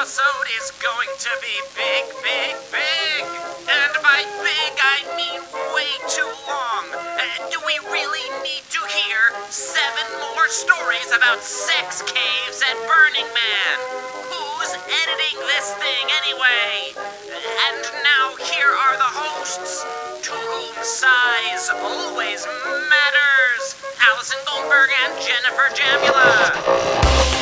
episode is going to be big, big, big. And by big, I mean way too long. Uh, do we really need to hear seven more stories about sex caves and Burning Man? Who's editing this thing anyway? And now here are the hosts, to whom size always matters Allison Goldberg and Jennifer Jamula.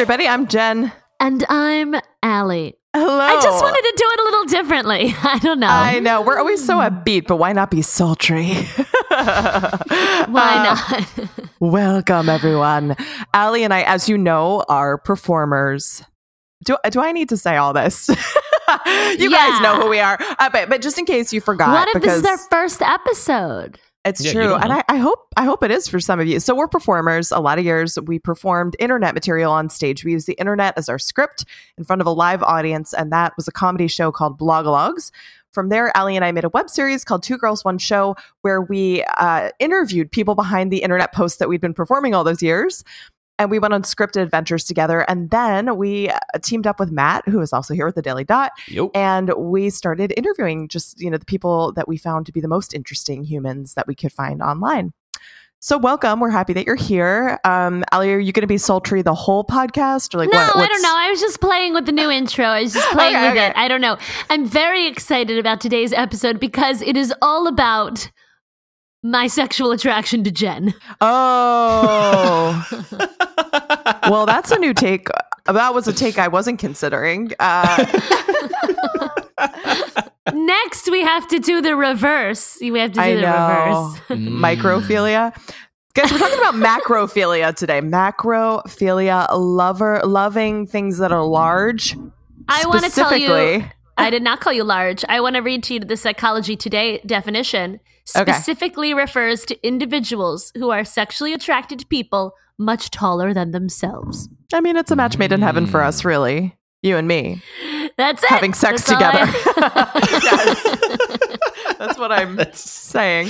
Everybody, I'm Jen. And I'm Allie. Hello. I just wanted to do it a little differently. I don't know. I know. We're always so upbeat, but why not be sultry? Why not? Welcome, everyone. Allie and I, as you know, are performers. Do, do I need to say all this? you guys know who we are. Uh, but, but just in case you forgot, what if this is because our first episode? It's Yeah, true, and. I, I hope I hope it is for some of you. So we're performers. A lot of years we performed internet material on stage. We used the internet as our script in front of a live audience, and that was a comedy show called Blogologues. From there, Allie and I made a web series called Two Girls One Show, where we uh, interviewed people behind the internet posts that we'd been performing all those years. And we went on scripted adventures together. And then we uh, teamed up with Matt, who is also here with the Daily Dot, Yep. and we started interviewing just you know the people that we found to be the most interesting humans that we could find online so welcome we're happy that you're here um Allie are you going to be sultry the whole podcast or like no, what, I don't know. I was just playing with the new intro. I was just playing Okay, with okay. it. I don't know. I'm very excited about today's episode because it is all about my sexual attraction to Jen. oh well that's a new take that was a take i wasn't considering uh Next, we have to do the reverse. We have to do i the know reverse. microphilia guys we're talking about macrophilia today macrophilia lover loving things that are large I want to tell you. Specifically- I did not call you large. I want to read to you the Psychology Today definition. Okay. Specifically refers to individuals who are sexually attracted to people much taller than themselves. I mean, it's a match made in heaven for us, really. You and me That's it. having sex That's together. I- That's what I'm That's saying.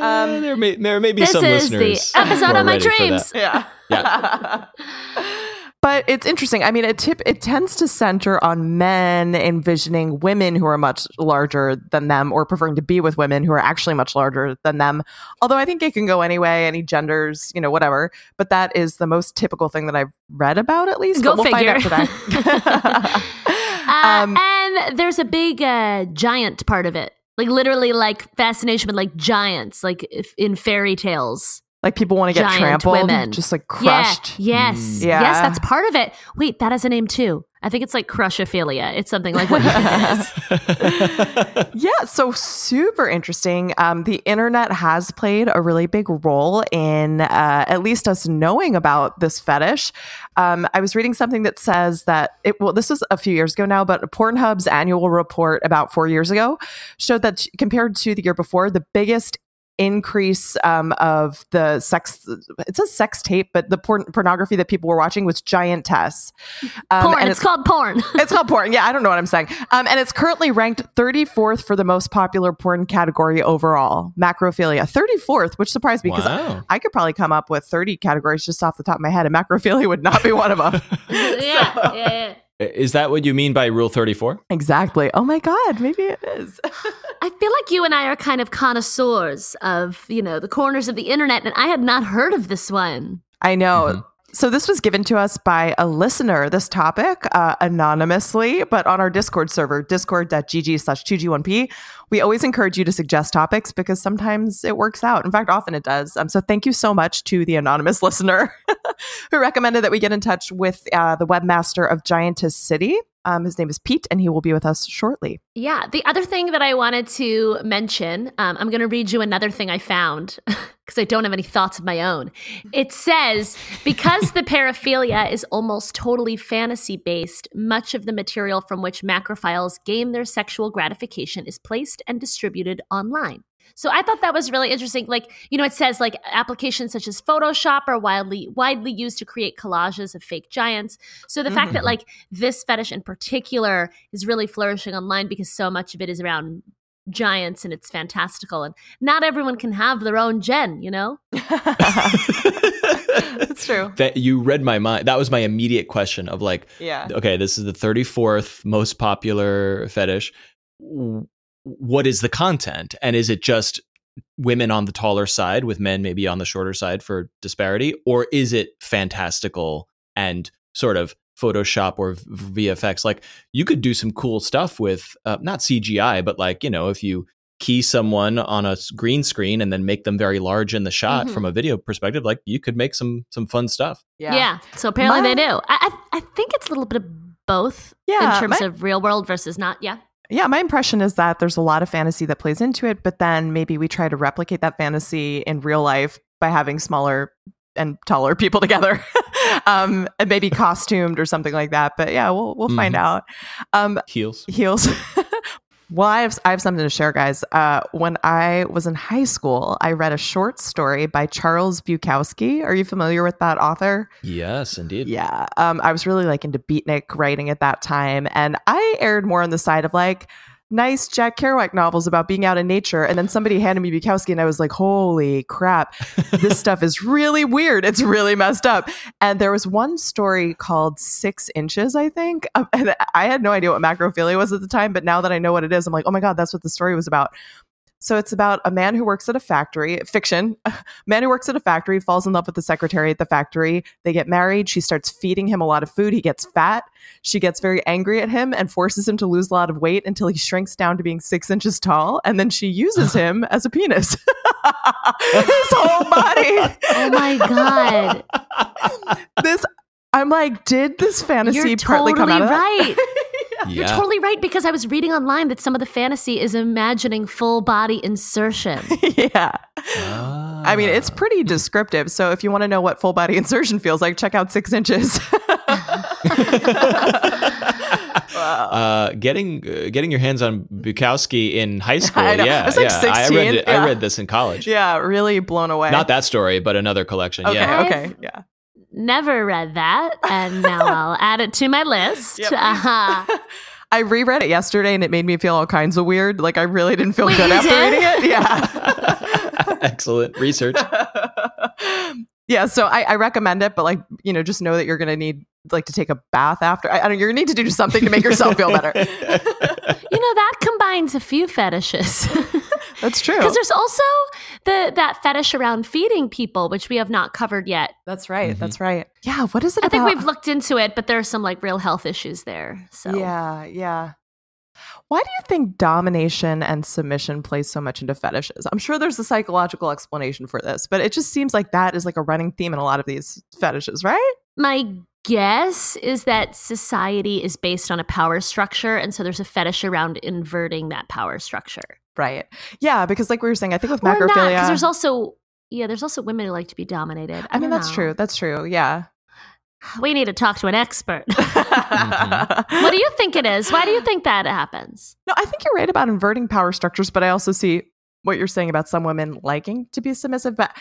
um, there may there may be This some is the episode of my dreams. that. Yeah. but it's interesting. I mean, it tip it tends to center on men envisioning women who are much larger than them or preferring to be with women who are actually much larger than them. Although I think it can go anyway, any genders, you know, whatever. But that is the most typical thing that I've read about at least. Go but we'll figure. find out today. Uh, Um, and there's a big uh, giant part of it. Like literally like fascination with like giants, like if in fairy tales. Like people want to get Giant trampled, women. just like crushed. Yeah. Yes. Mm. Yeah. Yes, that's part of it. Wait, that has a name too. I think it's like crushophilia. It's something like what you think it is. Yeah, so super interesting. Um, the internet has played a really big role in uh, at least us knowing about this fetish. Um, I was reading something that says that it, well, this is a few years ago now, but Pornhub's annual report about four years ago showed that compared to the year before, the biggest increase um, of the sex it says sex tape but the porn- pornography that people were watching was giantess um, porn. and It's, called porn. it's called porn. Yeah, I don't know what I'm saying. Um, and it's currently ranked 34th for the most popular porn category overall, macrophilia. 34th, which surprised me because Wow. I could probably come up with 30 categories just off the top of my head, and macrophilia would not be one of them. yeah, yeah, yeah. Is that what you mean by Rule Thirty Four? exactly. Oh my God, maybe it is. I feel like you and I are kind of connoisseurs of, you know, the corners of the internet, and I had not heard of this one. I know. Mhm. So this was given to us by a listener, this topic, uh, anonymously, but on our Discord server, discord.gg slash 2G1P. We always encourage you to suggest topics because sometimes it works out. In fact, often it does. Um, so thank you so much to the anonymous listener who recommended that we get in touch with uh, the webmaster of Giantess City. Um, his name is Pete, and he will be with us shortly. Yeah. The other thing that I wanted to mention, um, I'm going to read you another thing I found because I don't have any thoughts of my own. It says because the paraphilia is almost totally fantasy based, much of the material from which macrophiles gain their sexual gratification is placed and distributed online. So I thought that was really interesting. Like, you know, it says like applications such as Photoshop are widely widely used to create collages of fake giants. So the fact that Mhm. like this fetish in particular is really flourishing online because so much of it is around giants and it's fantastical. And not everyone can have their own Jen you know? That's true. That you read my mind. That was my immediate question of like, Yeah. okay, this is the 34th most popular fetish. What is the content? And is it just women on the taller side with men maybe on the shorter side for disparity? Or is it fantastical and sort of Photoshop or VFX? Like you could do some cool stuff with uh, not CGI, but like, you know, if you key someone on a green screen and then make them very large in the shot Mhm. from a video perspective, like you could make some some fun stuff. Yeah. yeah. So apparently My- they do. I, I I think it's a little bit of both Yeah, in terms my- of real world versus not. Yeah. Yeah, my impression is that there's a lot of fantasy that plays into it, but then maybe we try to replicate that fantasy in real life by having smaller and taller people together. um and maybe costumed or something like that. But yeah, we'll we'll find Mhm. out. Um Heels. heels. well, I have I have something to share, guys. Uh, when I was in high school, I read a short story by Charles Bukowski. Are you familiar with that author? Yes, indeed. Yeah. Um, I was really like into beatnik writing at that time, and I aired more on the side of like nice Jack Kerouac novels about being out in nature. And then somebody handed me Bukowski, and I was like, holy crap, this stuff is really weird. It's really messed up. And there was one story called Six Inches, I think. Um, and I had no idea what macrophilia was at the time, but now that I know what it is, I'm like, oh my God, that's what the story was about. So it's about a man who works at a factory, fiction. Man who works at a factory falls in love with the secretary at the factory. They get married. She starts feeding him a lot of food. He gets fat. She gets very angry at him and forces him to lose a lot of weight until he shrinks down to being six inches tall. And then she uses him as a penis. His whole body. Oh my god. This, I'm like, did this fantasy You're partly totally come out of that? Right. You're totally right because I was reading online that some of the fantasy is imagining full body insertion. yeah. I mean, it's Ah. pretty descriptive. So if you want to know what full body insertion feels like, check out Six Inches. wow. uh, getting uh, getting your hands on Bukowski in high school. I know. Yeah, I was like yeah. I 16, read it, yeah. I read this in college. Yeah, really blown away. Not that story, but another collection. Okay, Yeah. Okay, yeah. Never read that, and now I'll add it to my list. Yep. Uh-huh. I reread it yesterday and it made me feel all kinds of weird. Like I really didn't feel Wait, good after did? reading it. Yeah. Excellent research. yeah, so I, I recommend it, but like, you know, just know that you're gonna need like to take a bath after. I, I don't you're gonna need to do something to make yourself feel better. You know that combines a few fetishes. That's true. Because there's also the that fetish around feeding people, which we have not covered yet. That's right. Mhm. That's right. Yeah. What is it I think we've looked into it, but there are some like real health issues there. So Yeah, yeah. Why do you think domination and submission plays so much into fetishes? I'm sure there's a psychological explanation for this, but it just seems like that is like a running theme in a lot of these fetishes, right? my guess is that society is based on a power structure, and so there's a fetish around inverting that power structure. Right. Yeah, because like we were saying, I think with Or not, macrophilia, because there's also yeah, there's also women who like to be dominated. I mean that's know. true. That's true. Yeah. We need to talk to an expert. Mm-hmm. what do you think it is? Why do you think that happens? No, I think you're right about inverting power structures, but I also see what you're saying about some women liking to be submissive. But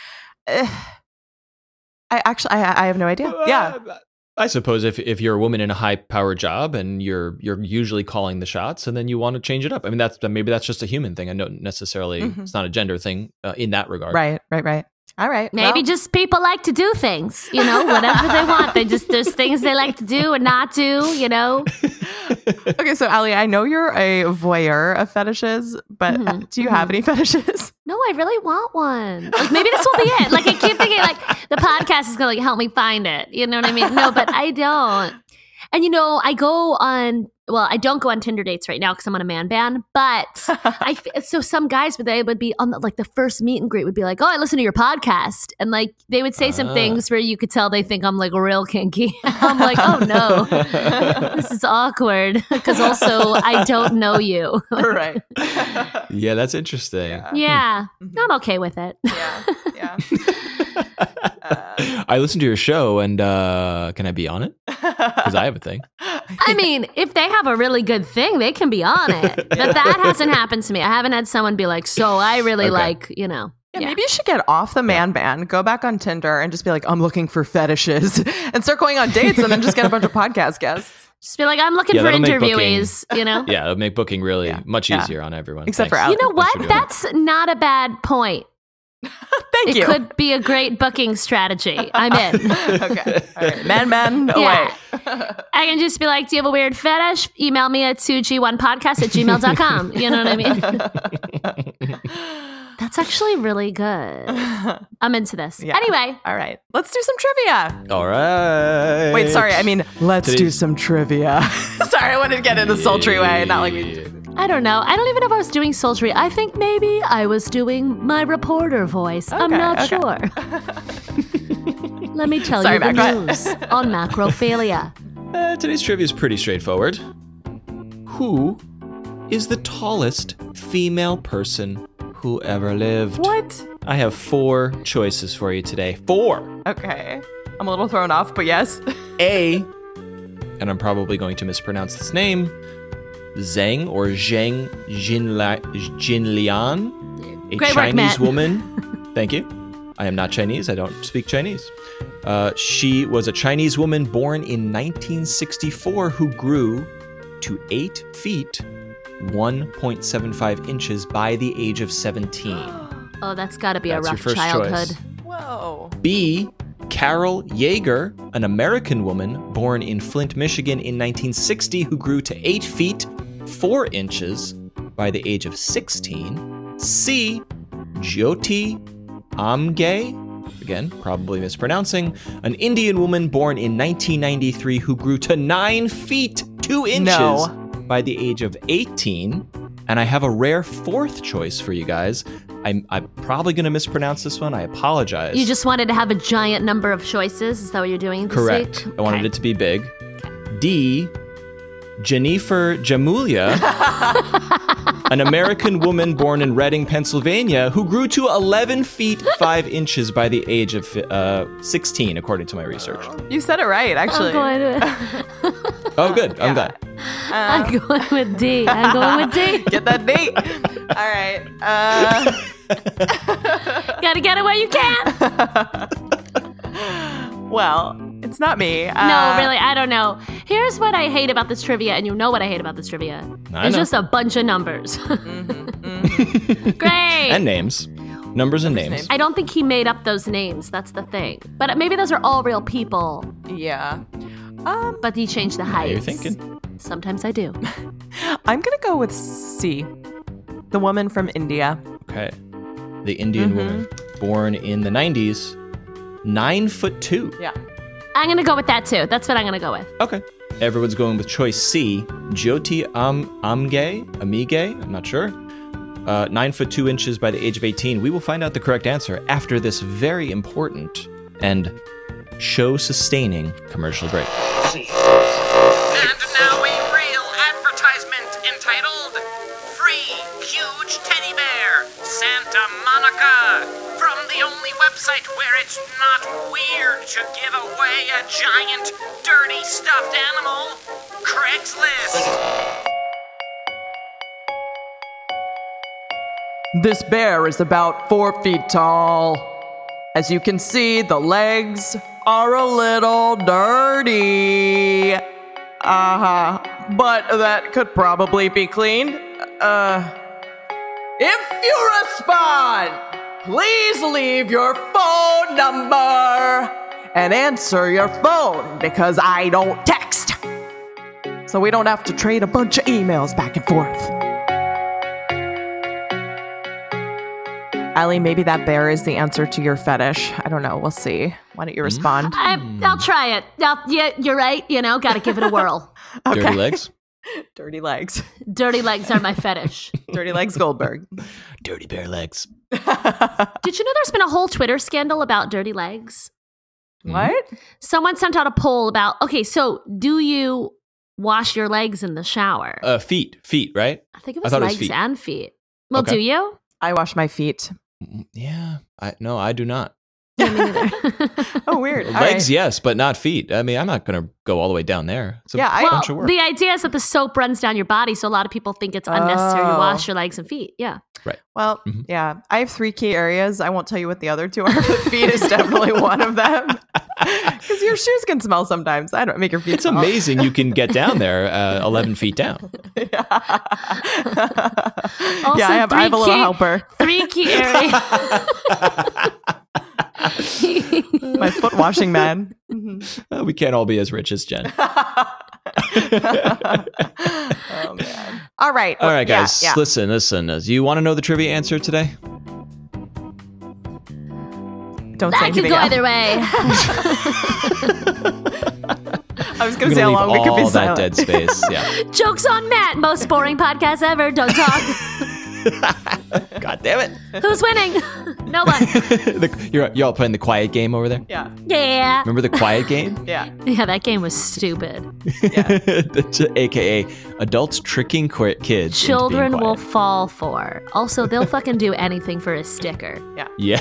eh, I actually, I, I have no idea. Yeah, Uh, I suppose if, if you're a woman in a high power job and you're you're usually calling the shots and then you want to change it up. I mean that's maybe that's just a human thing. I don't necessarily Mhm. it's not a gender thing uh, in that regard. right, right, right. All right. Maybe well, just people like to do things, you know, whatever they want. They just there's things they like to do and not do, you know. okay. So, Allie, I know you're a voyeur of fetishes, but uh, Mhm, do you have mhm. any fetishes? No, I really want one. Like maybe this will be it. Like I keep thinking like the podcast is gonna like help me find it. You know what I mean? No, but I don't. And you know, I go on well, I don't go on Tinder dates right now because I'm on a man ban, but I f- so some guys would they would be on the, like the first meet and greet would be like, "Oh, I listen to your podcast," and like they would say some Ah. things where you could tell they think I'm like real kinky. I'm like, "Oh no, this is awkward," because also I don't know you. right. Yeah, that's interesting. Yeah. yeah, Mhm. I'm okay with it. Yeah. Yeah. I listened to your show and uh, can I be on it? Because I have a thing. I mean, if they have a really good thing, they can be on it. But that hasn't happened to me. I haven't had someone be like, "So I really Okay. like," you know. Yeah, maybe you should get off the man ban, go back on Tinder, and just be like, I'm looking for fetishes, and start going on dates, and then just get a bunch of podcast guests. Just be like, I'm looking Yeah, for that'll booking- interviewees, you know? Yeah, it'll make booking really Yeah. much Yeah. easier on everyone. Except for Thanks. You know what? That's not a bad point. Thank it you. could be a great booking strategy. I'm in. okay. All right. Man, man, away. Yeah. I can just be like, Do you have a weird fetish? Email me at 2g1podcast at gmail.com. You know what I mean? That's actually really good. I'm into this. Yeah. Anyway, All right. Let's do some trivia. All right. Wait, sorry. I mean, let's do some trivia. sorry, I wanted to get in a sultry way, not like we. I don't know. I don't even know if I was doing sultry. I think maybe I was doing my reporter voice. I'm not okay. sure. Let me tell Sorry, you the news on macrophilia. Uh, today's trivia is pretty straightforward. Who is the tallest female person who ever lived? What? I have four choices for you today. Four. Okay. I'm a little thrown off, but yes. A, and I'm probably going to mispronounce this name, Zhang or Zheng Jinla- Jinlian, a Great work, Chinese Matt. woman. Thank you. I am not Chinese. I don't speak Chinese. Uh, she was a Chinese woman born in 1964 who grew to 8 feet, 1.75 inches by the age of 17. Oh, that's got to be That's a your rough first childhood. choice. Whoa. B. Carol Yeager, an American woman born in Flint, Michigan in 1960, who grew to 8 feet 4 inches by the age of 16. C. Jyoti Amge, again, probably mispronouncing, an Indian woman born in 1993 who grew to 9 feet 2 inches No. by the age of 18. And I have a rare fourth choice for you guys. I'm, I'm probably going to mispronounce this one. I apologize. You just wanted to have a giant number of choices. Is that what you're doing this Correct. week? I wanted Okay. it to be big. D. Jennifer Jamulia, an American woman born in Reading, Pennsylvania, who grew to 11 feet 5 inches by the age of uh, 16, according to my research. You said it right, actually. I'm going, with, Oh, good. I'm glad. I'm going with D. I'm going with D. Get that date. All right. Uh, Gotta get it where you can. well, it's not me. Uh, no, really, I don't know. Here's what I hate about this trivia, and you know what I hate about this trivia. I it's know. just a bunch of numbers. Great. And names. Numbers and names. names. I don't think he made up those names. That's the thing. But maybe those are all real people. Yeah. Um, But he changed the Now heights. you're thinking. Sometimes I do. I'm gonna go with C. The woman from India. Okay. The Indian Mm-hmm. woman born in the 90s, 9 foot 2. Yeah. I'm gonna go with that too. That's what I'm gonna go with. Okay. Everyone's going with choice C. Jyoti Am Amge, Amige, I'm not sure. Uh, nine foot two inches by the age of 18. We will find out the correct answer after this very important and show sustaining commercial break. It's not weird to give away a giant, dirty stuffed animal, Craigslist. This bear is about four feet tall. As you can see, the legs are a little dirty. Uh huh. But that could probably be cleaned. Uh. If you respond, please leave your phone number and answer your phone because I don't text. So we don't have to trade a bunch of emails back and forth. Allie, maybe that bear is the answer to your fetish. I don't know. We'll see. Why don't you respond? I, I'll try it. I'll, yeah, you're right. You know, gotta give it a whirl. Dirty legs? Dirty legs. Dirty legs are my fetish. Dirty legs Goldberg. Dirty bare legs. Did you know there's been a whole Twitter scandal about dirty legs? what? Someone sent out a poll about okay, so do you wash your legs in the shower? Uh, feet. Feet, right? I think it was thought it was legs feet. and feet. Well, Okay. do you? I wash my feet. Mm, Yeah. I No, I do not. Yeah, me neither. Oh, weird. Legs, right. yes, but not feet. I mean, I'm not going to go all the way down there. It's a Yeah, I- bunch of work. the idea is that the soap runs down your body, so a lot of people think it's unnecessary to Oh. wash your legs and feet. Yeah. Right. Well, Mhm. yeah, I have three key areas. I won't tell you what the other two are, but feet is definitely one of them. Because your shoes can smell sometimes. I don't make your feet It's smell. amazing you can get down there uh, 11 feet down. yeah, Also, yeah I, have, I have a little key- helper. Three key areas. My foot washing man. Mhm. Uh, we can't all be as rich as Jen. oh man! All right, All right, guys, Yeah, listen, listen. Uh, Do you want to know the trivia answer today? Don't say that could anything go else. either way. I was going to say how long we could be all that dead space. Yeah. Jokes on Matt. Most boring podcast ever. Don't talk. God damn it! Who's winning? No one. the, you're you're all playing the quiet game over there. Yeah, Yeah. Remember the quiet game? yeah, Yeah, that game was stupid. The- AKA adults tricking qu- kids. into being Children will fall for. Also, they'll fucking do anything for a sticker. Yeah. Yeah.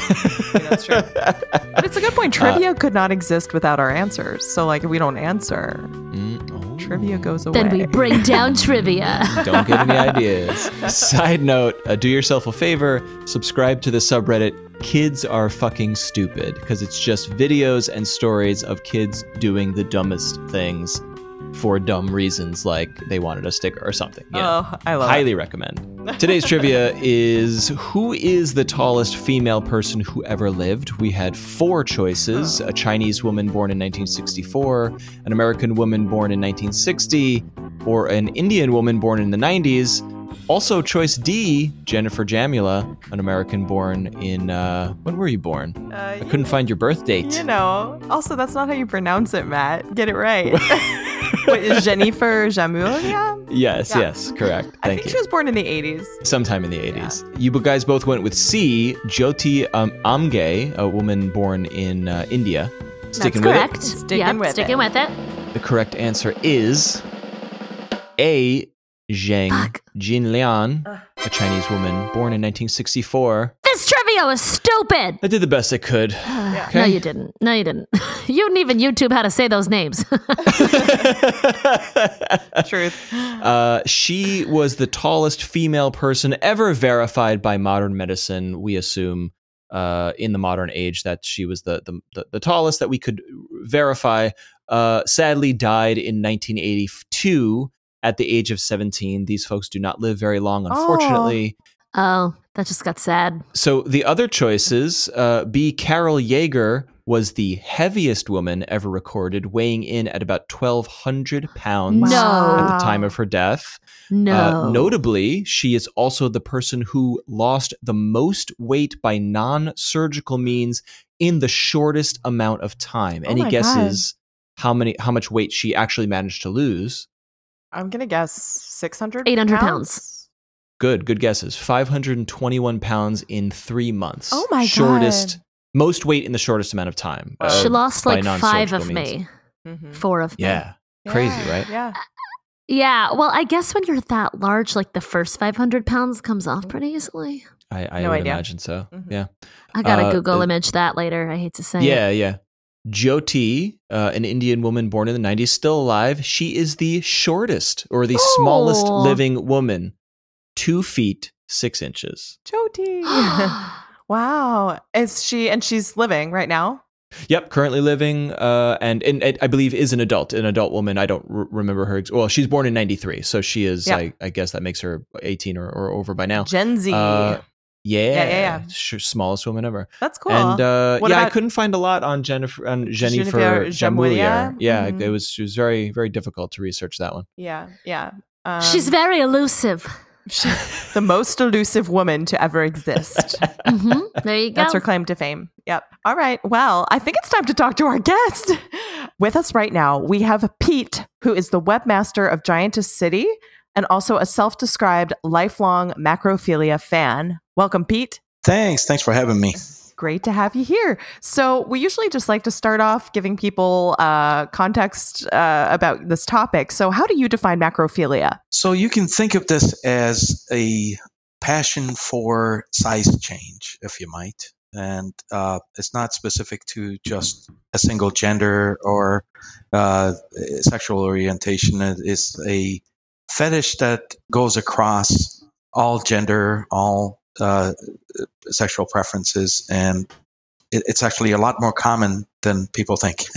That's true. But it's a good point. Trivia could not exist without our answers. So, like, if we don't answer, Mm, oh. trivia goes away. Then we bring down trivia. Don't get any ideas. Side note, uh, do yourself a favor, subscribe to the subreddit Kids Are Fucking Stupid, because it's just videos and stories of kids doing the dumbest things for dumb reasons, like they wanted a sticker or something. know. Oh, I love Highly recommend. Today's trivia is Who is the tallest female person who ever lived? We had four choices a Chinese woman born in 1964, an American woman born in 1960, or an Indian woman born in the 90s. Also, choice D, Jennifer Jamula, an American born in. Uh, when were you born? Uh, I couldn't find your birth date. You know. Also, that's not how you pronounce it, Matt. Get it right. Wait, is Jennifer Jamula? Yes, Yeah. yes, correct. I think you. she was born in the 80s. sometime in the 80s. You guys both went with C, Jyoti um, Amge, a woman born in uh, India. Sticking with Correct. Sticking yep, with sticking it. with it. it. The correct answer is A, Zheng Fuck. Jinlian, Ugh. a Chinese woman born in 1964. This trivia was stupid. I did the best I could. No, Okay. you didn't. No, you didn't. you didn't even YouTube how to say those names. Truth. Uh, she was the tallest female person ever verified by modern medicine. We assume uh, in the modern age that she was the the, the, the tallest that we could verify. Uh, sadly, died in 1982 at the age of 17. These folks do not live very long, unfortunately. oh, that just got sad. So the other choices, uh, B. Carol Yeager was the heaviest woman ever recorded, weighing in at about 1,200 pounds No. at the time of her death. No. Uh, notably, she is also the person who lost the most weight by non surgical means in the shortest amount of time. Oh Any my guesses how many how much weight she actually managed to lose? I'm going to guess 600 800 pounds. Good, good guesses. 521 pounds in three months. Oh my Shortest, God. most weight in the shortest amount of time. Wow. she uh, lost like five of means. me. Mhm. Four of me. Yeah. Crazy, Yeah, right? Yeah. Yeah. Well, I guess when you're that large, like the first 500 pounds comes off pretty easily. I, I No would idea. imagine so. Mhm. Yeah. I gotta Uh, Google uh, image that later. I hate to say it. Yeah, yeah. Jyoti, uh, an Indian woman born in the 90s, still alive. She is the shortest or the smallest Oh. living woman. Two feet, six inches. Jody. wow. Is she, and she's living right now? Yep, currently living, uh, and, and, and I believe is an adult, an adult woman. I don't r- remember her. Ex- well, she's born in '93, so she is. Yeah. I, I guess that makes her 18 or, or over by now. Gen Z. Uh, yeah, yeah, yeah. Sh- smallest woman ever. That's cool. And uh, What yeah, I couldn't find a lot on Jennifer on Jennifer Jennifer Jamulia. Jamulia? Yeah, Mhm. it was it was very very difficult to research that one. yeah. Yeah. Um, She's very elusive. she- the most elusive woman to ever exist. hmm There you go. That's her claim to fame. Yep. All right. Well, I think it's time to talk to our guest. With us right now, we have Pete, who is the webmaster of Giantess City and also a self described lifelong macrophilia fan. Welcome, Pete. Thanks. Thanks for having me. Great to have you here. So, we usually just like to start off giving people uh, context uh, about this topic. So, how do you define macrophilia? So you can think of this as a passion for size change, if you might. And uh, it's not specific to just a single gender or uh, sexual orientation. It is a fetish that goes across all gender, all uh, sexual preferences, and it, it's actually a lot more common than people think.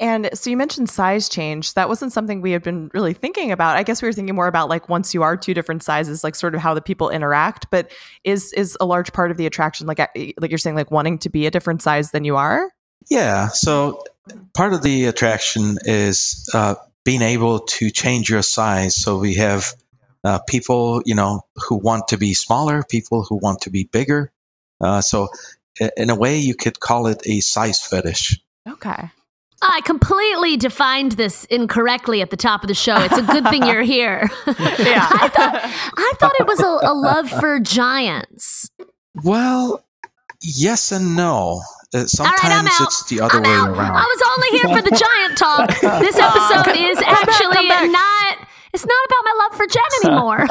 And so you mentioned size change. That wasn't something we had been really thinking about. I guess we were thinking more about like once you are two different sizes, like sort of how the people interact. But is is a large part of the attraction like like you're saying like wanting to be a different size than you are? Yeah. So part of the attraction is uh, being able to change your size. So we have uh, people, you know, who want to be smaller, people who want to be bigger. Uh, so in a way, you could call it a size fetish. Okay. I completely defined this incorrectly at the top of the show. It's a good thing you're here. Yeah. I thought I thought it was a, a love for giants. Well, yes and no. Uh, sometimes out. it's the other I'm way out. around. I was only here for the giant talk. This episode is actually not. It's not about my love for Jen anymore.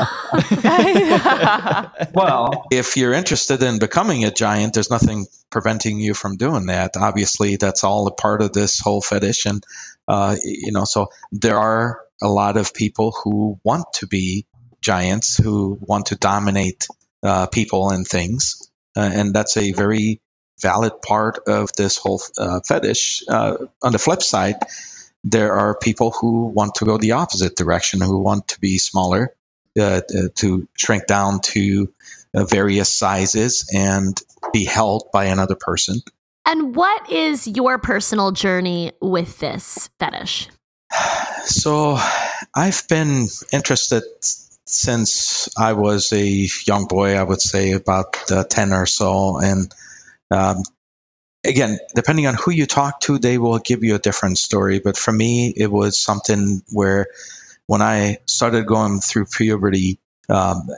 Well, if you're interested in becoming a giant, there's nothing preventing you from doing that. Obviously, that's all a part of this whole fetish, and uh, you know, so there are a lot of people who want to be giants, who want to dominate uh, people and things, uh, and that's a very valid part of this whole uh, fetish. Uh, on the flip side, there are people who want to go the opposite direction, who want to be smaller, uh, uh, to shrink down to uh, various sizes and be held by another person. and what is your personal journey with this fetish? So I've been interested since I was a young boy, I would say about uh, 10 or so. And um, again, depending on who you talk to, they will give you a different story. But for me, it was something where when I started going through puberty, um,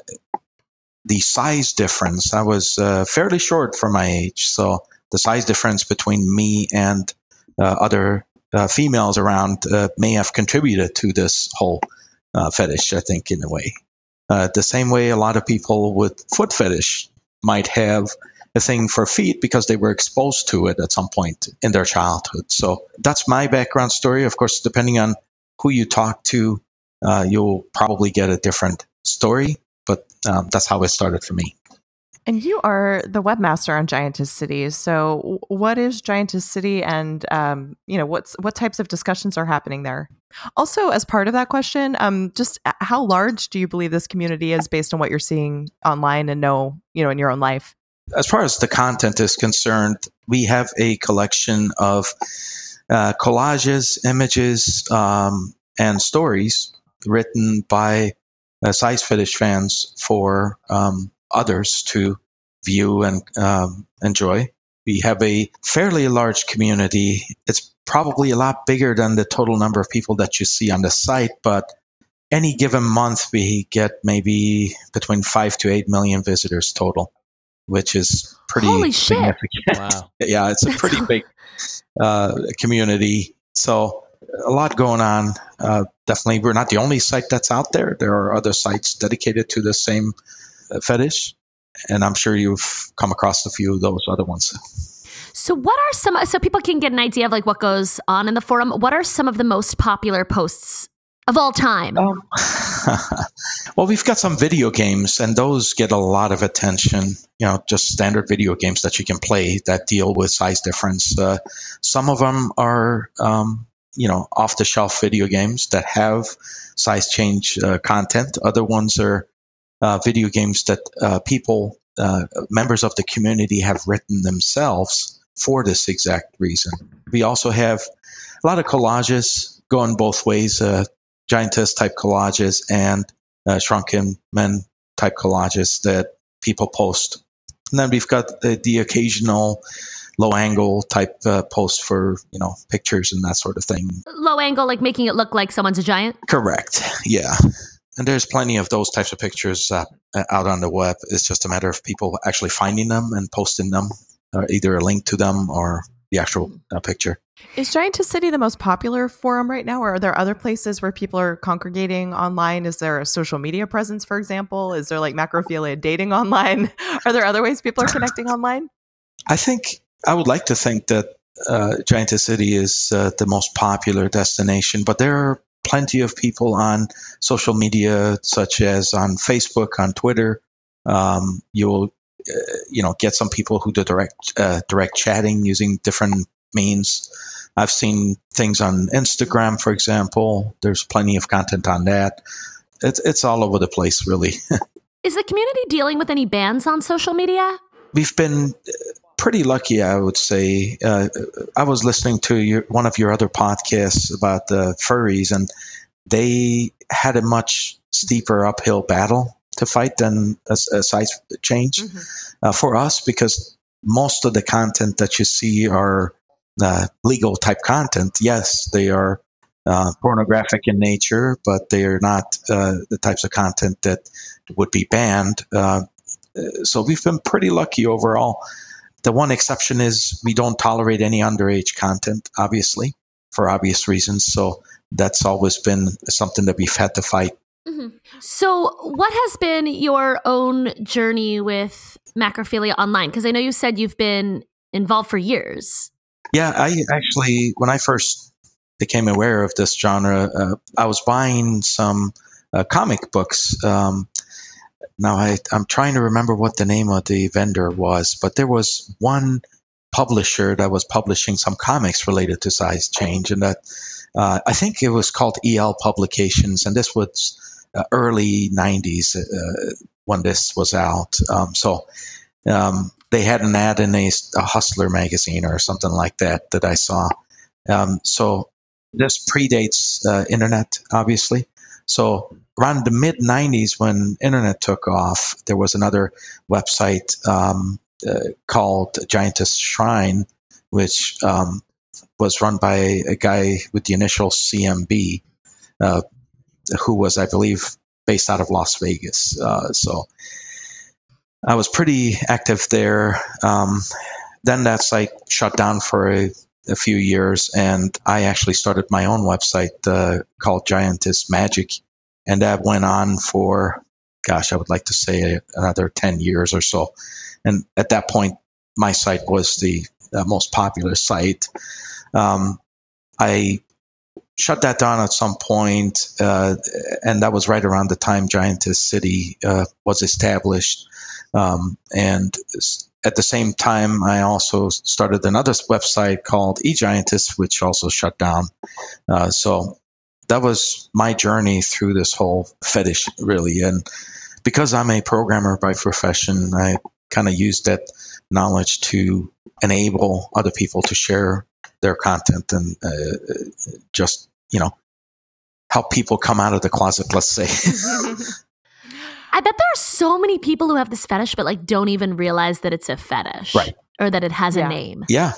the size difference, I was uh, fairly short for my age. So the size difference between me and uh, other uh, females around uh, may have contributed to this whole uh, fetish, I think, in a way. Uh, the same way a lot of people with foot fetish might have a thing for feet because they were exposed to it at some point in their childhood. So that's my background story. Of course, depending on who you talk to, uh, you'll probably get a different story, but um, that's how it started for me. And you are the webmaster on Giantess City. So, what is Giantess City, and um, you know what's what types of discussions are happening there? Also, as part of that question, um, just uh, how large do you believe this community is based on what you're seeing online and know, you know, in your own life? As far as the content is concerned, we have a collection of uh, collages, images, um, and stories written by uh, size fetish fans for um, others to view and um, enjoy. We have a fairly large community. It's probably a lot bigger than the total number of people that you see on the site, but any given month we get maybe between five to eight million visitors total, which is pretty Holy shit. significant. Wow. yeah, it's a pretty big uh, community. So a lot going on. Uh, definitely, we're not the only site that's out there. There are other sites dedicated to the same uh, fetish, and I'm sure you've come across a few of those other ones. So, what are some so people can get an idea of like what goes on in the forum? What are some of the most popular posts of all time? Um, well, we've got some video games, and those get a lot of attention. You know, just standard video games that you can play that deal with size difference. Uh, some of them are, um, you know, off the shelf video games that have size change uh, content. Other ones are uh, video games that uh, people, uh, members of the community, have written themselves for this exact reason. We also have a lot of collages going both ways. Uh, giantess type collages and uh, shrunken men type collages that people post. And then we've got the, the occasional low angle type uh, post for you know pictures and that sort of thing. Low angle, like making it look like someone's a giant. Correct. Yeah. And there's plenty of those types of pictures uh, out on the web. It's just a matter of people actually finding them and posting them, or either a link to them or the actual uh, picture. Is Giantess City the most popular forum right now, or are there other places where people are congregating online? Is there a social media presence, for example? Is there like macrophilia dating online? Are there other ways people are connecting online? I think I would like to think that uh, City is uh, the most popular destination, but there are plenty of people on social media, such as on Facebook, on Twitter. Um, you'll uh, you know get some people who do direct uh, direct chatting using different means. I've seen things on Instagram, for example. There's plenty of content on that. It's it's all over the place, really. Is the community dealing with any bans on social media? We've been uh, pretty lucky, I would say. Uh, I was listening to your, one of your other podcasts about the furries, and they had a much steeper uphill battle to fight than a, a size change Mhm. uh, for us because most of the content that you see are uh, legal type content. Yes, they are uh, pornographic in nature, but they are not uh, the types of content that would be banned. Uh, so we've been pretty lucky overall. The one exception is we don't tolerate any underage content, obviously, for obvious reasons. So that's always been something that we've had to fight. So, what has been your own journey with macrophilia online? Because I know you said you've been involved for years. Yeah, I actually, when I first became aware of this genre, uh, I was buying some uh, comic books. Um, now I, I'm trying to remember what the name of the vendor was, but there was one publisher that was publishing some comics related to size change, and that uh, I think it was called EL Publications, and this was uh, early '90s uh, when this was out. Um, so um, they had an ad in a, a Hustler magazine or something like that that I saw. Um, so this predates uh, internet, obviously. So around the mid '90s, when internet took off, there was another website um, uh, called Giantess Shrine, which um, was run by a guy with the initial CMB, uh, who was, I believe, based out of Las Vegas. Uh, so I was pretty active there. Um, then that site shut down for a, a few years, and I actually started my own website uh, called Giantess Magic, and that went on for, gosh, I would like to say another ten years or so. And at that point, my site was the uh, most popular site. Um, I shut that down at some point, uh, and that was right around the time Giantess City uh, was established. Um, and at the same time, I also started another website called eGiantess, which also shut down. Uh, so that was my journey through this whole fetish, really. And because I'm a programmer by profession, I kind of used that knowledge to enable other people to share their content and uh, just, you know, help people come out of the closet, let's say. I bet there are so many people who have this fetish, but like don't even realize that it's a fetish, Right. Or that it has Yeah. a name. yeah,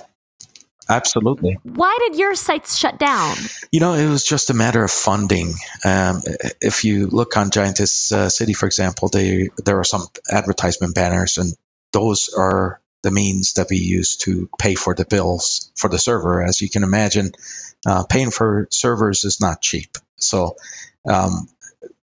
absolutely. Why did your sites shut down? You know, it was just a matter of funding. Um, if you look on Giantess uh, City, for example, they, there are some advertisement banners, and those are the means that we use to pay for the bills for the server. As you can imagine, uh, paying for servers is not cheap. So um,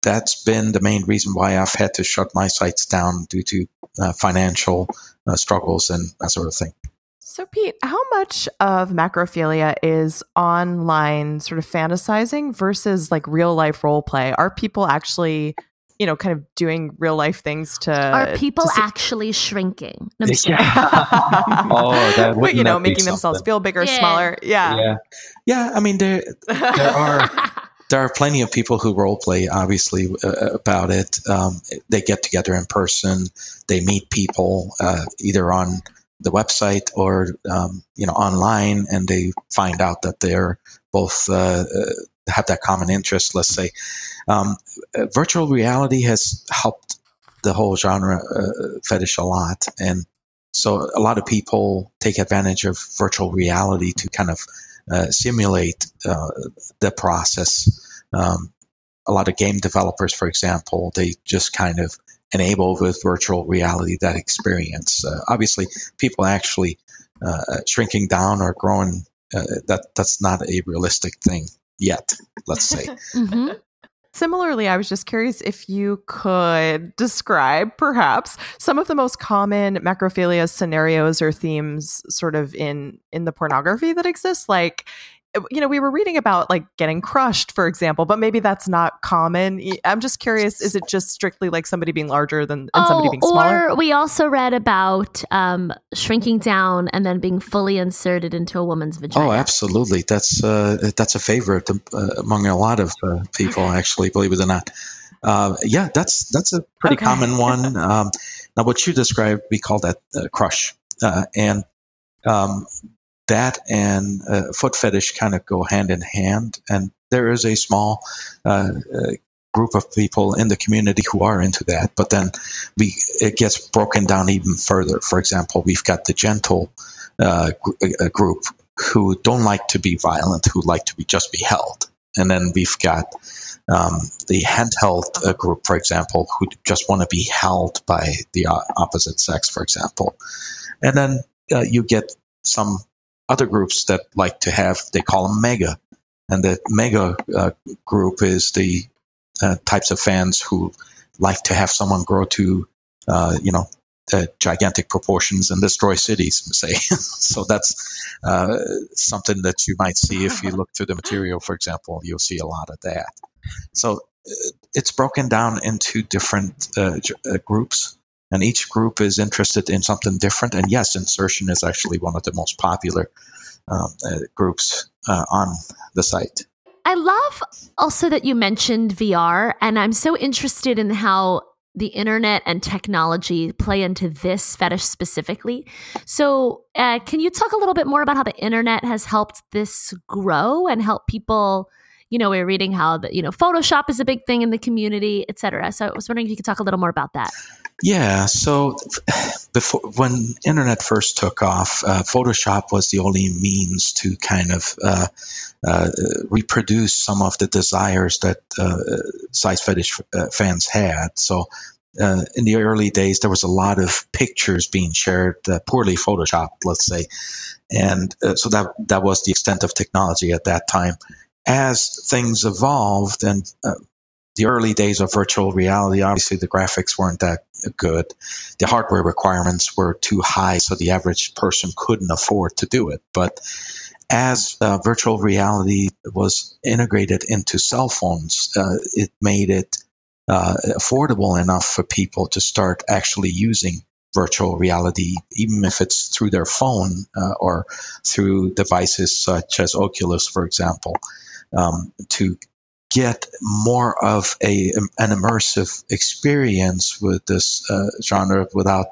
that's been the main reason why I've had to shut my sites down due to uh, financial uh, struggles and that sort of thing. So, Pete, how much of macrophilia is online sort of fantasizing versus like real life role play? Are people actually, you know, kind of doing real life things to. Are people to actually shrinking? No, I'm oh, that but, wouldn't you know, that making themselves something? feel bigger, Yeah. smaller. Yeah. Yeah. Yeah, I mean, there, there are there are plenty of people who role play obviously uh, about it um, they get together in person they meet people uh, either on the website or um, you know online and they find out that they're both uh, uh, have that common interest let's say um, uh, virtual reality has helped the whole genre uh, fetish a lot and so a lot of people take advantage of virtual reality to kind of uh, simulate uh, the process. Um, a lot of game developers, for example, they just kind of enable with virtual reality that experience. Uh, obviously, people actually uh, shrinking down or growing uh, that that's not a realistic thing yet. Let's say. Mhm. Similarly, I was just curious if you could describe perhaps some of the most common macrophilia scenarios or themes sort of in in the pornography that exists like you know, we were reading about like getting crushed, for example, but maybe that's not common. I'm just curious: is it just strictly like somebody being larger than and somebody being smaller? Oh, Or we also read about um, shrinking down and then being fully inserted into a woman's vagina. Oh, absolutely. That's uh, that's a favorite uh, among a lot of uh, people, actually. Believe it or not. Uh, yeah, that's that's a pretty Okay. common one. Um, now, what you described, we call that uh, crush, uh, and um, that and uh, foot fetish kind of go hand in hand. And there is a small uh, uh, group of people in the community who are into that, but then we it gets broken down even further. For example, we've got the gentle uh, gr- uh, group who don't like to be violent, who like to be just be held. And then we've got um, the handheld uh, group, for example, who just want to be held by the uh, opposite sex, for example. And then uh, you get some other groups that like to have, they call them mega. And the mega uh, group is the uh, types of fans who like to have someone grow to, uh, you know, uh, gigantic proportions and destroy cities, say. so that's uh, something that you might see if you look through the material, for example, you'll see a lot of that. So it's broken down into different uh, groups, and each group is interested in something different. And yes, insertion is actually one of the most popular um, uh, groups uh, on the site. I love also that you mentioned VR, and I'm so interested in how the internet and technology play into this fetish specifically. So, uh, can you talk a little bit more about how the internet has helped this grow and help people? You know, we're reading how the, you know Photoshop is a big thing in the community, et cetera. So, I was wondering if you could talk a little more about that. Yeah, so before when internet first took off, uh, Photoshop was the only means to kind of uh, uh, reproduce some of the desires that uh, size fetish uh, fans had. So uh, in the early days, there was a lot of pictures being shared, uh, poorly photoshopped, let's say, and uh, so that that was the extent of technology at that time. As things evolved and uh, the early days of virtual reality, obviously the graphics weren't that good. The hardware requirements were too high, so the average person couldn't afford to do it. But as uh, virtual reality was integrated into cell phones, uh, it made it uh, affordable enough for people to start actually using virtual reality, even if it's through their phone uh, or through devices such as Oculus, for example, um, to get more of a an immersive experience with this uh, genre without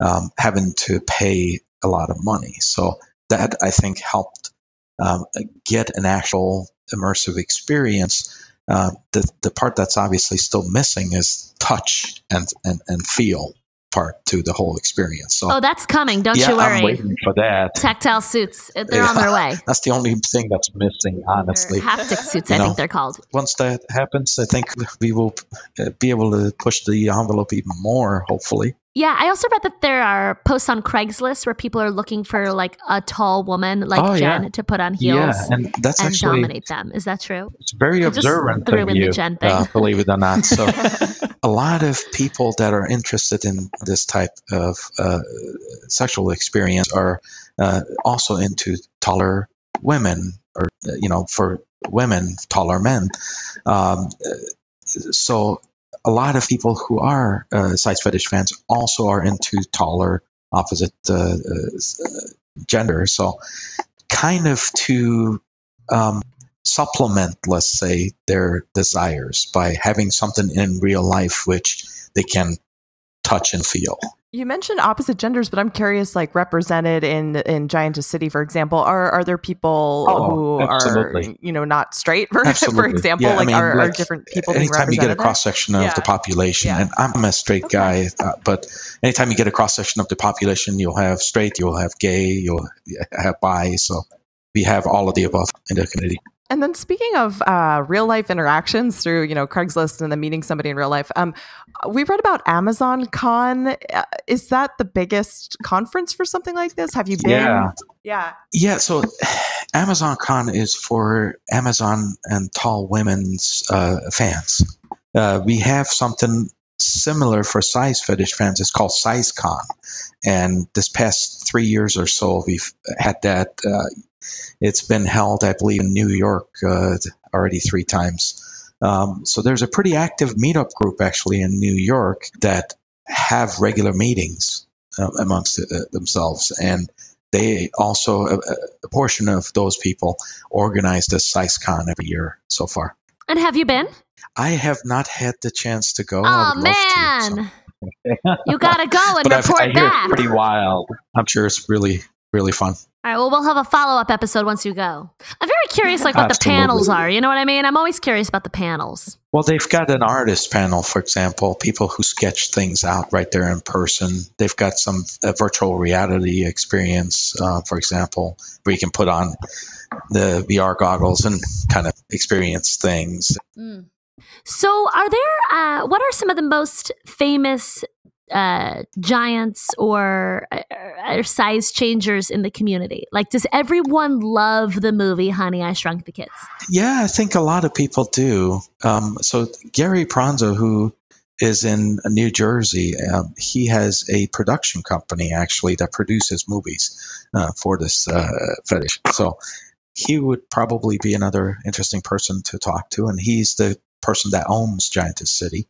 um, having to pay a lot of money. So that I think helped um, get an actual immersive experience. Uh, the the part that's obviously still missing is touch and and, and feel part to the whole experience. So Oh, that's coming. Don't yeah, you worry. I'm waiting for that. Tactile suits, they're on their way. That's the only thing that's missing, honestly. haptic suits, You I know. think they're called. once that happens, I think we will uh, be able to push the envelope even more, hopefully. Yeah, I also read that there are posts on Craigslist where people are looking for like a tall woman like Oh, Jen yeah. to put on heels Yeah, and that's and actually dominate them. Is that true? it's very I observant of you, uh, believe it or not. So, a lot of people that are interested in this type of uh, sexual experience are uh, also into taller women, or you know, for women, taller men. Um, so, a lot of people who are uh, size fetish fans also are into taller opposite uh, uh, gender. So, kind of to um, supplement, let's say, their desires by having something in real life which they can touch and feel. You mentioned opposite genders, but I'm curious, like represented in in Giantess City, for example, are are there people Oh, who are you know not straight, for, for example? Yeah, I like, mean, are, are different people being anytime you get a cross section of Yeah. the population, Yeah. and I'm a straight Okay. guy, uh, but anytime you get a cross section of the population, you'll have straight, you'll have gay, you'll have bi. So we have all of the above in the community. And then speaking of uh, real life interactions through, you know, Craigslist and then meeting somebody in real life, um, we read about Amazon Con. Uh, is that the biggest conference for something like this? Have you been? Yeah. Yeah. Yeah, so Amazon Con is for Amazon and tall women's uh, fans. Uh, we have something similar for size fetish fans. It's called SizeCon, and this past three years or so, we've had that uh, It's been held, I believe, in New York uh, already three times. Um, so there's a pretty active meetup group actually in New York that have regular meetings uh, amongst uh, themselves, and they also a, a, portion of those people organized a SizeCon every year so far. And have you been? I have not had the chance to go. Oh man, to, so. you gotta go and report I, I back. pretty wild. I'm sure it's really really fun. All right. Well, we'll have a follow up episode once you go. I'm very curious, like what the panels are. You know what I mean? I'm always curious about the panels. Well, they've got an artist panel, for example, people who sketch things out right there in person. They've got some virtual reality experience, uh, for example, where you can put on the VR goggles and kind of experience things. Mm. So, are there? Uh, what are some of the most famous uh, giants or, uh, or size changers in the community? Like, does everyone love the movie Honey, I Shrunk the Kids? Yeah, I think a lot of people do. Um, so Gary Pranzo, who is in New Jersey, um, he has a production company actually that produces movies uh, for this uh, fetish. So he would probably be another interesting person to talk to, and he's the person that owns Giantess City.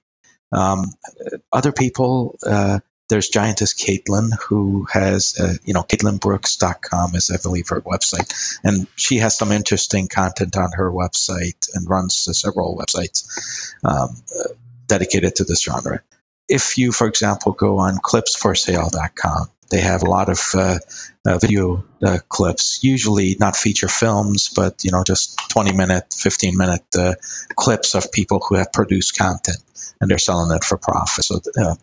Um, other people, uh, there's Giantess Caitlin, who has, uh, you know, CaitlinBrooks.com is, I believe, her website. And she has some interesting content on her website and runs several websites um, dedicated to this genre. If you, for example, go on clipsforsale.com, they have a lot of uh, uh, video uh, clips, usually not feature films, but you know, just 20 minute, 15 minute uh, clips of people who have produced content, and they're selling it for profit. So uh,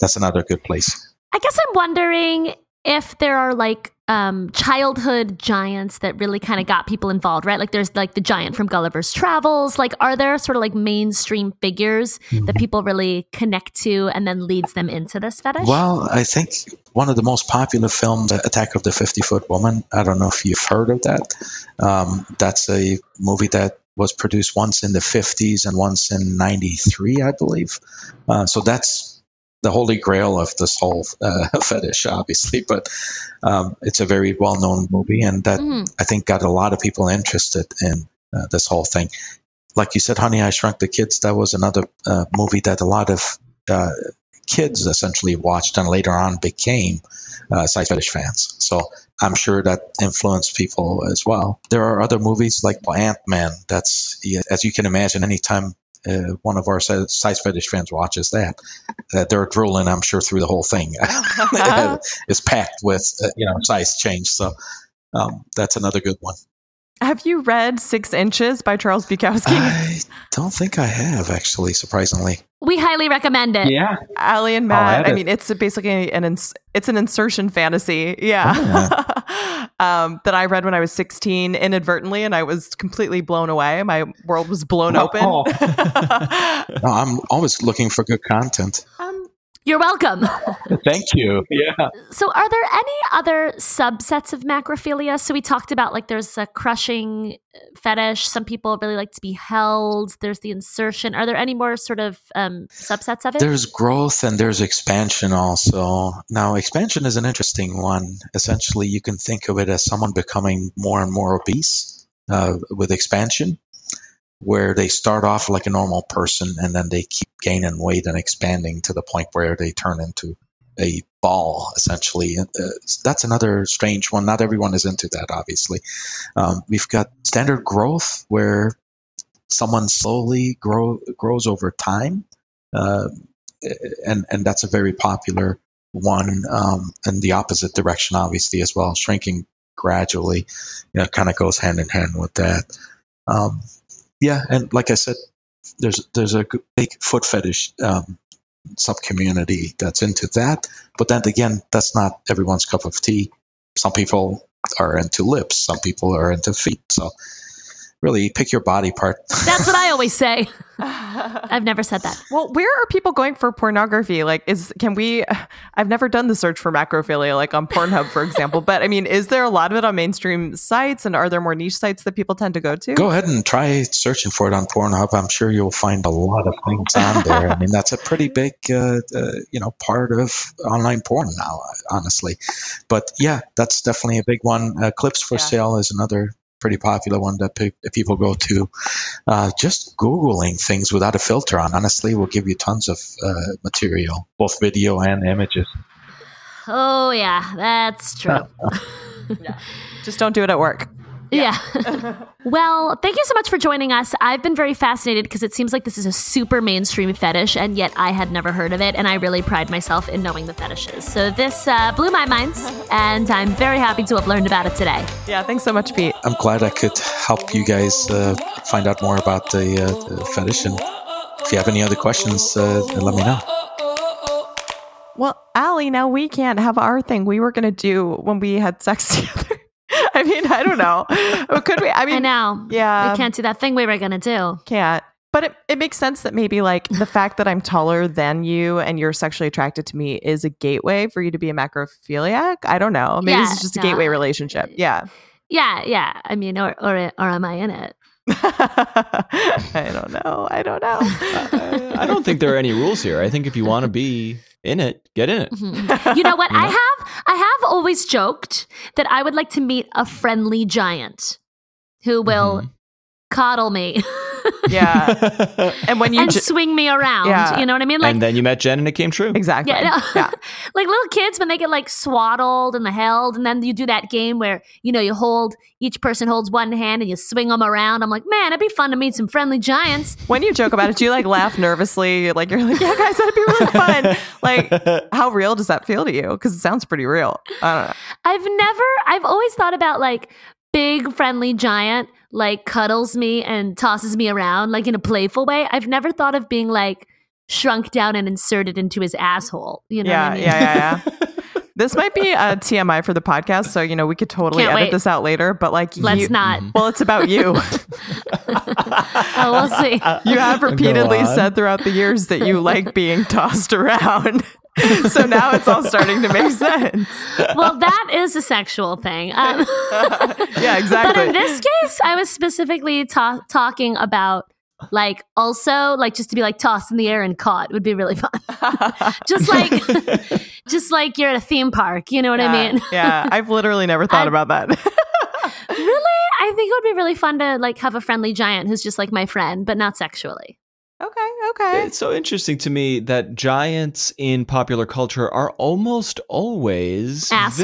that's another good place. I guess I'm wondering if there are like um, childhood giants that really kind of got people involved, right? Like there's like the giant from Gulliver's Travels. Like, are there sort of like mainstream figures mm-hmm. that people really connect to and then leads them into this fetish? Well, I think one of the most popular films, Attack of the 50 Foot Woman. I don't know if you've heard of that. Um, that's a movie that was produced once in the 50s and once in 93, I believe. Uh, so that's the holy grail of this whole uh, fetish, obviously. But um, it's a very well known movie, and that mm-hmm. I think got a lot of people interested in uh, this whole thing. Like you said, Honey, I Shrunk the Kids. That was another uh, movie that a lot of uh, kids essentially watched, and later on became uh, size fetish fans. So I'm sure that influenced people as well. There are other movies like Ant Man. That's as you can imagine, anytime uh, one of our size fetish fans watches that, uh, they're drooling, I'm sure, through the whole thing. it's packed with, uh, you know, size change. So um, that's another good one. Have you read Six Inches by Charles Bukowski? I don't think I have, actually, surprisingly. We highly recommend it. Yeah. Allie and Matt. I mean, it's basically an ins- it's an insertion fantasy. Yeah. Oh, yeah. um, that I read when I was 16 inadvertently, and I was completely blown away. My world was blown open. Oh. no, I'm always looking for good content. You're welcome. Thank you. Yeah. So, are there any other subsets of macrophilia? So, we talked about like there's a crushing uh, fetish. Some people really like to be held. There's the insertion. Are there any more sort of um, subsets of it? There's growth and there's expansion also. Now, expansion is an interesting one. Essentially, you can think of it as someone becoming more and more obese uh, with expansion where they start off like a normal person and then they keep gaining weight and expanding to the point where they turn into a ball essentially. Uh, that's another strange one. Not everyone is into that obviously. Um, we've got standard growth where someone slowly grow, grows over time uh, and and that's a very popular one um, in the opposite direction obviously as well. Shrinking gradually you know, kind of goes hand in hand with that. Um, yeah, and like I said, there's there's a big foot fetish um, sub community that's into that. But then again, that's not everyone's cup of tea. Some people are into lips. Some people are into feet. So really pick your body part. That's what I always say. I've never said that. well, where are people going for pornography? Like, is can we? I've never done the search for macrophilia, like on Pornhub, for example. But I mean, is there a lot of it on mainstream sites, and are there more niche sites that people tend to go to? Go ahead and try searching for it on Pornhub. I'm sure you'll find a lot of things on there. I mean, that's a pretty big, uh, uh, you know, part of online porn now, honestly. But yeah, that's definitely a big one. Uh, Clips for Yeah. Sale is another pretty popular one that pe- people go to. Uh, just Googling things without a filter on, honestly, will give you tons of uh, material, both video and images. Oh yeah, that's true. Just don't do it at work. Yeah. well, thank you so much for joining us. I've been very fascinated because it seems like this is a super mainstream fetish, and yet I had never heard of it, and I really pride myself in knowing the fetishes. So this uh, blew my mind, and I'm very happy to have learned about it today. Yeah, thanks so much, Pete. I'm glad I could help you guys uh, find out more about the, uh, the fetish. And if you have any other questions, uh, let me know. Well, Allie, now we can't have our thing we were going to do when we had sex together. I mean, I don't know. Could we? I I mean, know. yeah. we can't do that thing we were gonna do. can't. But it, it makes sense that maybe like the fact that I'm taller than you and you're sexually attracted to me is a gateway for you to be a macrophiliac. I don't know. Maybe Yeah, it's just a no. gateway relationship. Yeah. Yeah, yeah. I mean, or or or am I in it? I don't know. I don't know. I, I don't think there are any rules here. I think if you want to be in it, get in it. Mhm. You know what? You I have I have always joked that I would like to meet a friendly giant who will Mhm. coddle me yeah. And when you and j- swing me around. Yeah. You know what I mean? Like and then you met Jen and it came true. exactly. yeah, no. yeah. like little kids when they get like swaddled and held, and then you do that game where you know you hold each person holds one hand and you swing them around. I'm like, man, it'd be fun to meet some friendly giants. When you joke about it, do you like laugh nervously? Like you're like, yeah, guys, that'd be really fun. Like, how real does that feel to you? Because it sounds pretty real. I don't know. I've never, I've always thought about like big friendly giant like cuddles me and tosses me around like in a playful way. I've never thought of being like shrunk down and inserted into his asshole. You know yeah, what I mean? yeah, yeah, yeah. This might be a TMI for the podcast, so you know we could totally Can't edit wait. this out later. But like, Let's you, not. Mhm. Well, it's about you. Oh, we'll see. You have repeatedly said throughout the years that you like being tossed around. so now it's all starting to make sense. well, that is a sexual thing. Um, Yeah, exactly. But in this case, I was specifically ta- talking about like also like just to be like tossed in the air and caught would be really fun. just like just like you're at a theme park, you know what I mean? yeah, I've literally never thought I- about that. really? I think it would be really fun to like have a friendly giant who's just like my friend, but not sexually. Okay, okay. It's so interesting to me that giants in popular culture are almost always Assholes?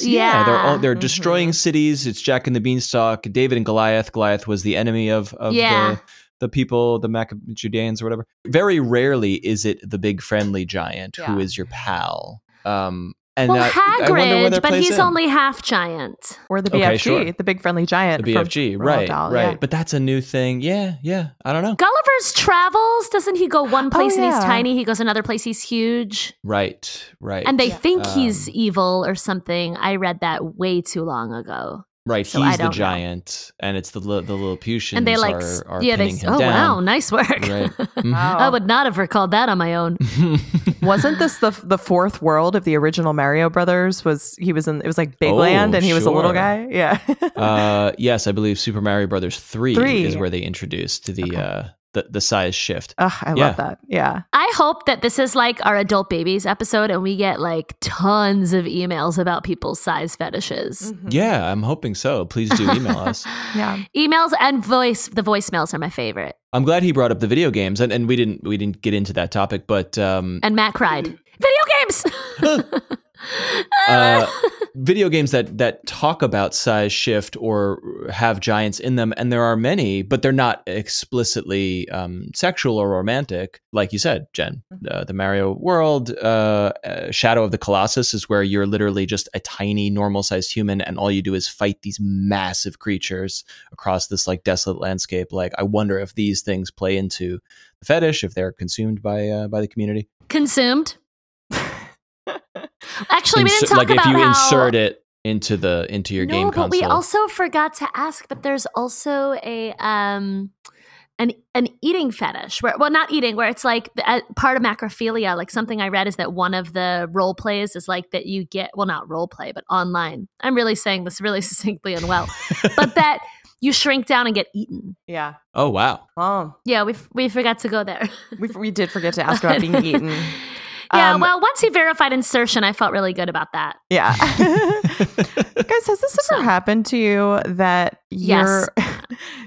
villains. Yeah, they're all, they're destroying cities. It's Jack and the Beanstalk, David and Goliath. Goliath was the enemy of, of Yeah. the the people, the Mac Judeans or whatever. Very rarely is it the big friendly giant who Yeah. is your pal. Um, and well, I, I wonder where Hagrid, but he's in. only half giant. Or the Okay, BFG, sure. the big friendly giant. the BFG, right, Dahl, right. yeah. But that's a new thing. Yeah, yeah. I don't know. Gulliver's Travels, doesn't he go one place and Oh, yeah. he's tiny, he goes another place he's huge? Right, right. And they think he's Um, evil or something. I read that way too long ago. Right, So he's the don't know. giant, and it's the li- the Lilliputians and they like, are, are yeah, they. pinning s- him Oh down. wow, nice work. Right. Mhm. Wow. I would not have recalled that on my own. Wasn't this the the fourth world of the original Mario Brothers? Was he was in? It was like Big Oh, Land, and he was a little guy. Yeah. uh, yes, I believe Super Mario Brothers three, Three. is where they introduced the Okay. uh, the the size shift. Ugh, I Yeah. love that. Yeah. I hope that this is like our adult babies episode, and we get like tons of emails about people's size fetishes. Yeah, I'm hoping so. Please do email us. Yeah. Emails and voice. The voicemails are my favorite. I'm glad he brought up the video games, and, and we didn't we didn't get into that topic, but um, And Matt cried. Video games. uh, video games that that talk about size shift or have giants in them, and there are many, but they're not explicitly um, sexual or romantic, like you said, Jen. Uh, the Mario world, uh, uh, Shadow of the Colossus, is where you're literally just a tiny, normal-sized human, and all you do is fight these massive creatures across this like desolate landscape. Like, I wonder if these things play into the fetish, if they're consumed by uh, by the community. Consumed. Actually, we didn't talk like about if you how insert it into the into your no, game but console. we also forgot to ask. But there's also a um, an an eating fetish where well, not eating, where it's like uh, part of macrophilia. Like something I read is that one of the role plays is like that you get well, not role play, but online. I'm really saying this really succinctly and well, but that you shrink down and get eaten. Yeah. oh wow. Well, Yeah, we we forgot to go there. we, we did forget to ask about being eaten. Yeah, Um, well, once he verified insertion, I felt really good about that. Yeah. Guys, has this ever So- happened to you that Yes.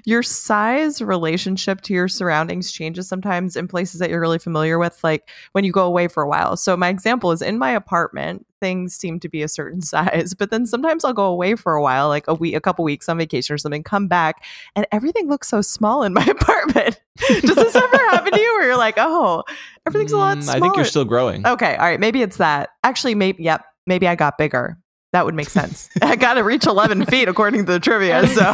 Your size relationship to your surroundings changes sometimes in places that you're really familiar with, like when you go away for a while? So my example is in my apartment, things seem to be a certain size, but then sometimes I'll go away for a while, like a week, a couple weeks on vacation or something, come back, and everything looks so small in my apartment. Does this ever happen to you where you're like, oh, everything's a lot Mm, smaller? I think you're still growing. Okay, all right. Maybe it's that. Actually, maybe yep. Maybe I got bigger. That would make sense. I got to reach 11 feet according to the trivia. So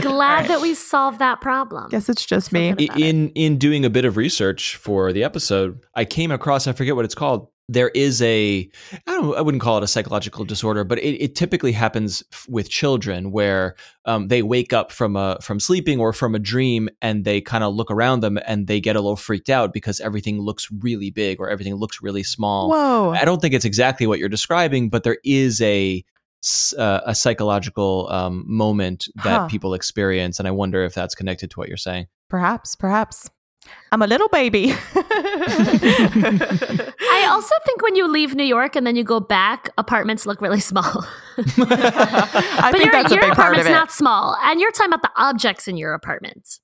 Glad that we solved that problem. guess it's just me. Feel good about it. in in doing a bit of research for the episode, I came across I forget what it's called. There is a I don't I wouldn't call it a psychological disorder, but it, it typically happens f- with children where um, they wake up from a from sleeping or from a dream and they kind of look around them and they get a little freaked out because everything looks really big or everything looks really small. Whoa. I don't think it's exactly what you're describing, but there is a uh, a psychological um, moment that Huh. people experience, and I wonder if that's connected to what you're saying. Perhaps, perhaps. I'm a little baby. I also think when you leave New York and then you go back, apartments look really small. I but think your, that's a your big part of apartment's it. not small, and you're talking about the objects in your apartment.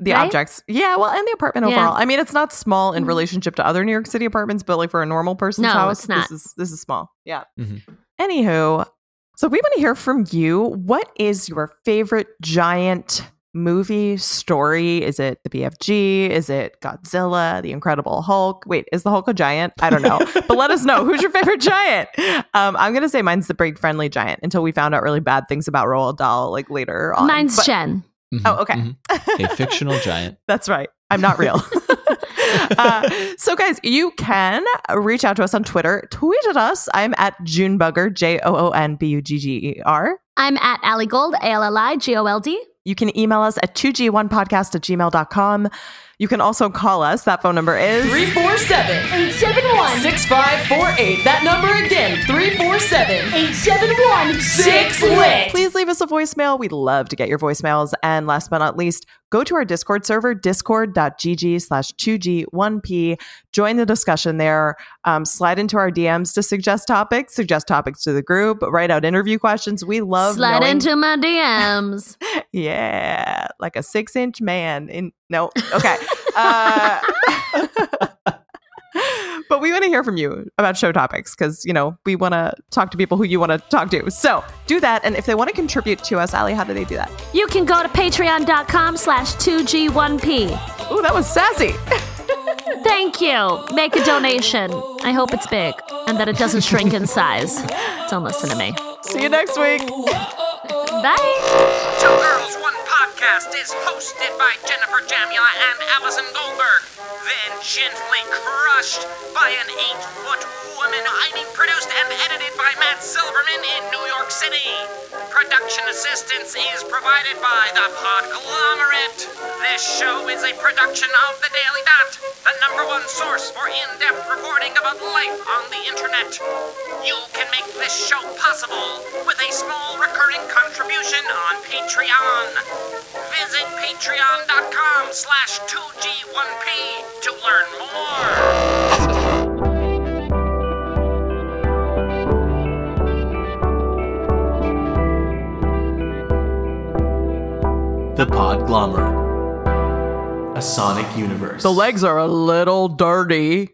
the right? objects. Yeah, well, and the apartment Yeah. overall. I mean, it's not small in Mhm. relationship to other New York City apartments, but like for a normal person's No, house, it's not. this is this is small. Yeah. Mhm. Anywho, so we want to hear from you. What is your favorite giant movie story? Is it the BFG? Is it Godzilla, The Incredible Hulk? Wait, is the Hulk a giant? I don't know. but let us know who's your favorite giant. Um, I'm gonna say mine's the Big Friendly Giant until we found out really bad things about Roald Dahl like later on. Mine's But- Jen. Mhm, Oh, okay. mhm. A fictional giant. That's right. I'm not real. uh, so, guys, you can reach out to us on Twitter. Tweet at us. I'm at Joonbugger, J O O N B U G G E R. I'm at Allie Gold, A L L I G O L D. You can email us at 2G1podcast at gmail.com. You can also call us. That phone number is 347 871 6548. That number again 347 871 6 lit. Please leave us a voicemail. We'd love to get your voicemails. And last but not least, go to our Discord server, discord.gg slash 2G1P. Join the discussion there. Um, slide into our DMs to suggest topics, suggest topics to the group, write out interview questions. We love Slide knowing- into my DMs. Yeah, like a six inch man. In no, okay. Uh, but we want to hear from you about show topics because you know we want to talk to people who you want to talk to. So do that, and if they want to contribute to us, Ali, how do they do that? You can go to patreon.com slash 2G1P. Ooh, that was sassy. Thank you. Make a donation. I hope it's big and that it doesn't shrink in size. Don't listen to me. See you next week. Bye. Podcast is hosted by Jennifer Jamula and Allison Goldberg. Then gently crushed by an eight-foot woman. I mean, produced and edited by Matt Silverman in New York City. Production assistance is provided by the Podglomerate. This show is a production of the Daily Dot, the number one source for in-depth reporting about life on the internet. You can make this show possible with a small recurring contribution on Patreon. Visit patreon.com slash 2G1P to learn more. The Podglomerate. A Sonic Universe. The legs are a little dirty.